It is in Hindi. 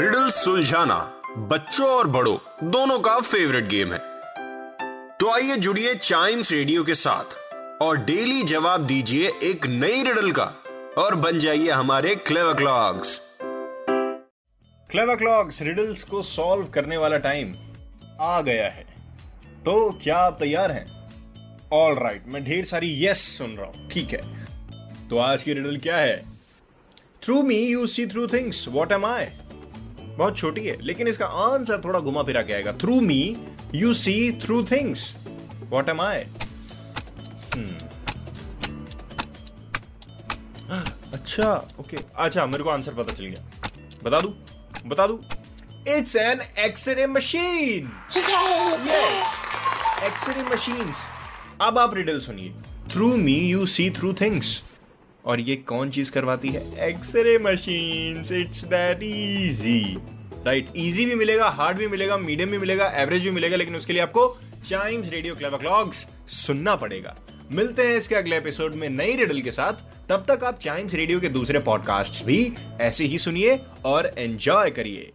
रिडल सुलझाना बच्चों और बड़ों, दोनों का फेवरेट गेम है। तो आइए जुड़िए चाइम्स रेडियो के साथ और डेली जवाब दीजिए एक नई रिडल का और बन जाइए हमारे Clever Clocks Clever Clocks riddles को सॉल्व करने वाला टाइम आ गया है। तो क्या आप तैयार हैं? ऑल राइट मैं ढेर सारी यस सुन रहा हूँ। ठीक है। तो आज की रिडल क्या है? Through me you see through things what am I बहुत छोटी है, लेकिन इसका आंसर थोड़ा घुमा फिरा के आएगा। Through me you see through things what am I अच्छा ओके okay. अच्छा मेरे को आंसर पता चल गया। बता दू? बता दू? It's an x-ray machine x-ray machine अब आप रिडल सुनिए। Through me you see through things और ये कौन चीज़ करवाती है? X-ray machine it's that easy right easy भी मिलेगा हार्ड भी मिलेगा मीडियम भी मिलेगा एवरेज भी मिलेगा, लेकिन उसके लिए आपको चाइम्स रेडियो क्लेवर क्लॉग्स सुनना पड़ेगा। मिलते हैं इसके अगले एपिसोड में नई रिडल के साथ। तब तक आप चाइम्स रेडियो के दूसरे पॉडकास्ट भी ऐसे ही सुनिए और एंजॉय करिए।